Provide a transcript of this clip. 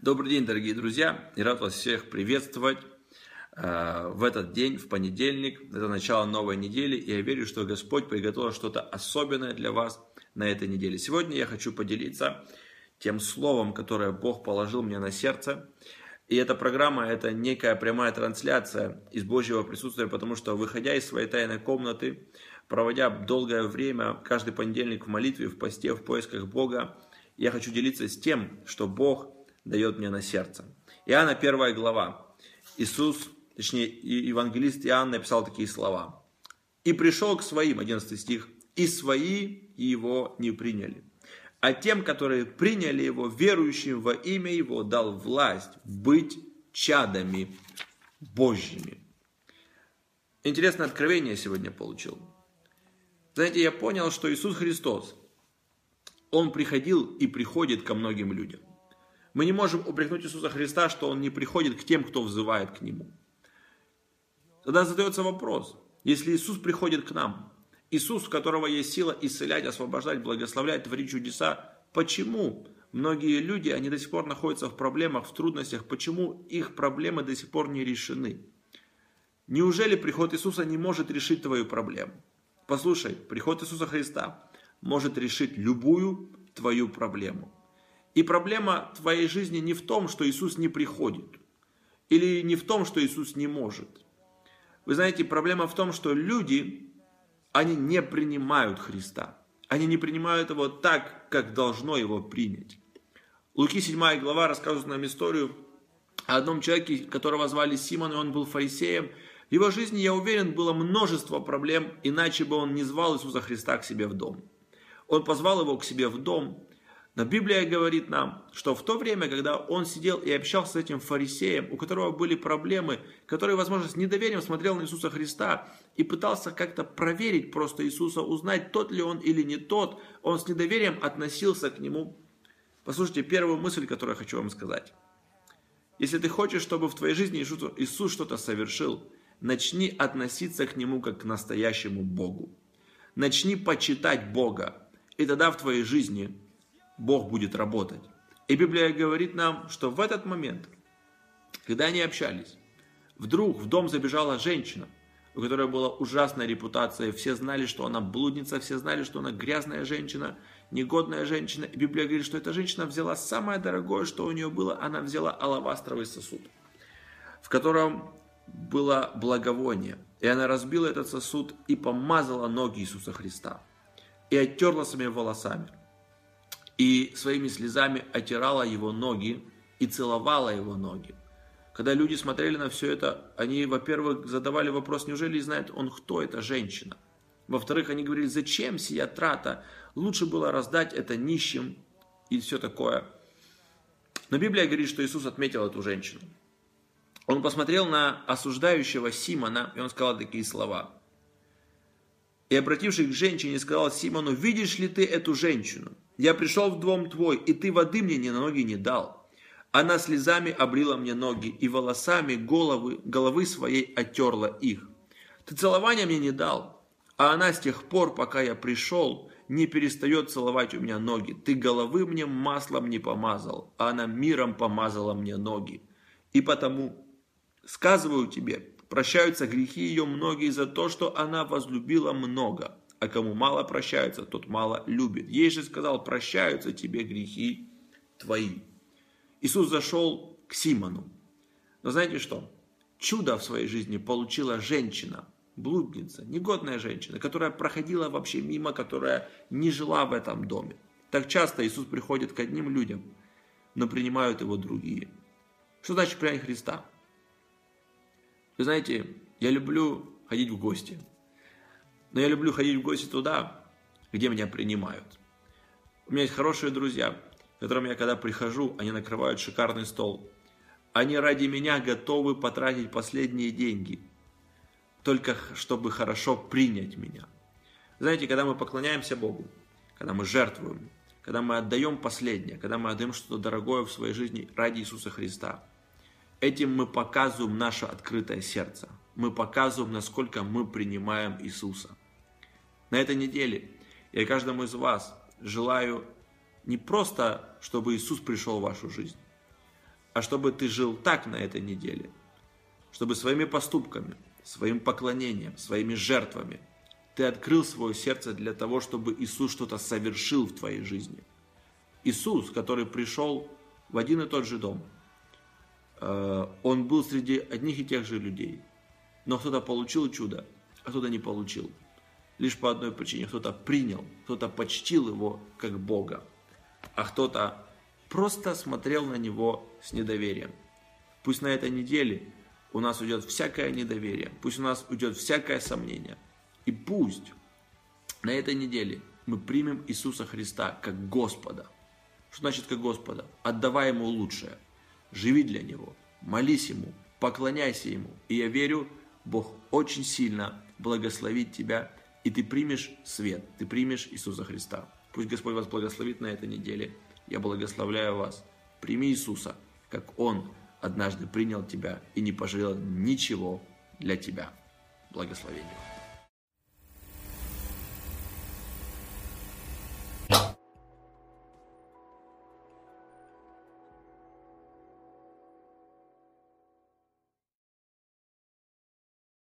Добрый день, дорогие друзья, и рад вас всех приветствовать э, в этот день, в понедельник. Это начало новой недели, и я верю, что Господь приготовил что-то особенное для вас на этой неделе. Сегодня я хочу поделиться тем словом, которое Бог положил мне на сердце. И эта программа – это некая прямая трансляция из Божьего присутствия, потому что, выходя из своей тайной комнаты, проводя долгое время, каждый понедельник в молитве, в посте, в поисках Бога, я хочу делиться с тем, что Бог дает мне на сердце. Иоанна 1 глава. Иисус, точнее, евангелист Иоанн написал такие слова. «И пришел к своим», 11 стих, «и свои его не приняли. А тем, которые приняли его, верующим во имя его, дал власть быть чадами Божьими». Интересное откровение сегодня получил. Знаете, я понял, что Иисус Христос, Он приходил и приходит ко многим людям. Мы не можем упрекнуть Иисуса Христа, что Он не приходит к тем, кто взывает к Нему. Тогда задается вопрос, если Иисус приходит к нам, Иисус, у которого есть сила исцелять, освобождать, благословлять, творить чудеса, почему многие люди, они до сих пор находятся в проблемах, в трудностях, почему их проблемы до сих пор не решены? Неужели приход Иисуса не может решить твою проблему? Послушай, приход Иисуса Христа может решить любую твою проблему. И проблема твоей жизни не в том, что Иисус не приходит. Или не в том, что Иисус не может. Вы знаете, проблема в том, что люди, они не принимают Христа. Они не принимают его так, как должно его принять. Луки 7 глава рассказывает нам историю о одном человеке, которого звали Симон, и он был фарисеем. В его жизни, я уверен, было множество проблем, иначе бы он не звал Иисуса Христа к себе в дом. Он позвал его к себе в дом, но Библия говорит нам, что в то время, когда он сидел и общался с этим фарисеем, у которого были проблемы, который, возможно, с недоверием смотрел на Иисуса Христа и пытался как-то проверить просто Иисуса, узнать, тот ли он или не тот, он с недоверием относился к нему. Послушайте, первую мысль, которую я хочу вам сказать. Если ты хочешь, чтобы в твоей жизни Иисус что-то совершил, начни относиться к Нему как к настоящему Богу. Начни почитать Бога, и тогда в твоей жизни Бог будет работать. И Библия говорит нам, что в этот момент, когда они общались, вдруг в дом забежала женщина, у которой была ужасная репутация, все знали, что она блудница, все знали, что она грязная женщина, негодная женщина. И Библия говорит, что эта женщина взяла самое дорогое, что у нее было, она взяла алавастровый сосуд, в котором было благовоние. И она разбила этот сосуд и помазала ноги Иисуса Христа. И оттерла своими волосами и своими слезами отирала его ноги и целовала его ноги. Когда люди смотрели на все это, они, во-первых, задавали вопрос, неужели знает он, кто эта женщина? Во-вторых, они говорили, зачем сия трата? Лучше было раздать это нищим и все такое. Но Библия говорит, что Иисус отметил эту женщину. Он посмотрел на осуждающего Симона, и он сказал такие слова. И обратившись к женщине, сказал Симону, видишь ли ты эту женщину? Я пришел в дом твой, и ты воды мне ни на ноги не дал. Она слезами облила мне ноги, и волосами головы, головы своей оттерла их. Ты целования мне не дал, а она с тех пор, пока я пришел, не перестает целовать у меня ноги. Ты головы мне маслом не помазал, а она миром помазала мне ноги. И потому сказываю тебе, прощаются грехи ее многие за то, что она возлюбила много а кому мало прощается, тот мало любит. Ей же сказал, прощаются тебе грехи твои. Иисус зашел к Симону. Но знаете что? Чудо в своей жизни получила женщина, блудница, негодная женщина, которая проходила вообще мимо, которая не жила в этом доме. Так часто Иисус приходит к одним людям, но принимают его другие. Что значит принять Христа? Вы знаете, я люблю ходить в гости. Но я люблю ходить в гости туда, где меня принимают. У меня есть хорошие друзья, к которым я когда прихожу, они накрывают шикарный стол. Они ради меня готовы потратить последние деньги, только чтобы хорошо принять меня. Знаете, когда мы поклоняемся Богу, когда мы жертвуем, когда мы отдаем последнее, когда мы отдаем что-то дорогое в своей жизни ради Иисуса Христа, этим мы показываем наше открытое сердце. Мы показываем, насколько мы принимаем Иисуса. На этой неделе я каждому из вас желаю не просто, чтобы Иисус пришел в вашу жизнь, а чтобы ты жил так на этой неделе, чтобы своими поступками, своим поклонением, своими жертвами ты открыл свое сердце для того, чтобы Иисус что-то совершил в твоей жизни. Иисус, который пришел в один и тот же дом, э, он был среди одних и тех же людей, но кто-то получил чудо, а кто-то не получил. Лишь по одной причине. Кто-то принял, кто-то почтил его как Бога, а кто-то просто смотрел на него с недоверием. Пусть на этой неделе у нас уйдет всякое недоверие, пусть у нас уйдет всякое сомнение. И пусть на этой неделе мы примем Иисуса Христа как Господа. Что значит как Господа? Отдавай Ему лучшее. Живи для Него, молись Ему, поклоняйся Ему. И я верю, Бог очень сильно благословит тебя, и ты примешь свет, ты примешь Иисуса Христа. Пусть Господь вас благословит на этой неделе. Я благословляю вас. Прими Иисуса, как Он однажды принял тебя и не пожалел ничего для тебя. Благословения.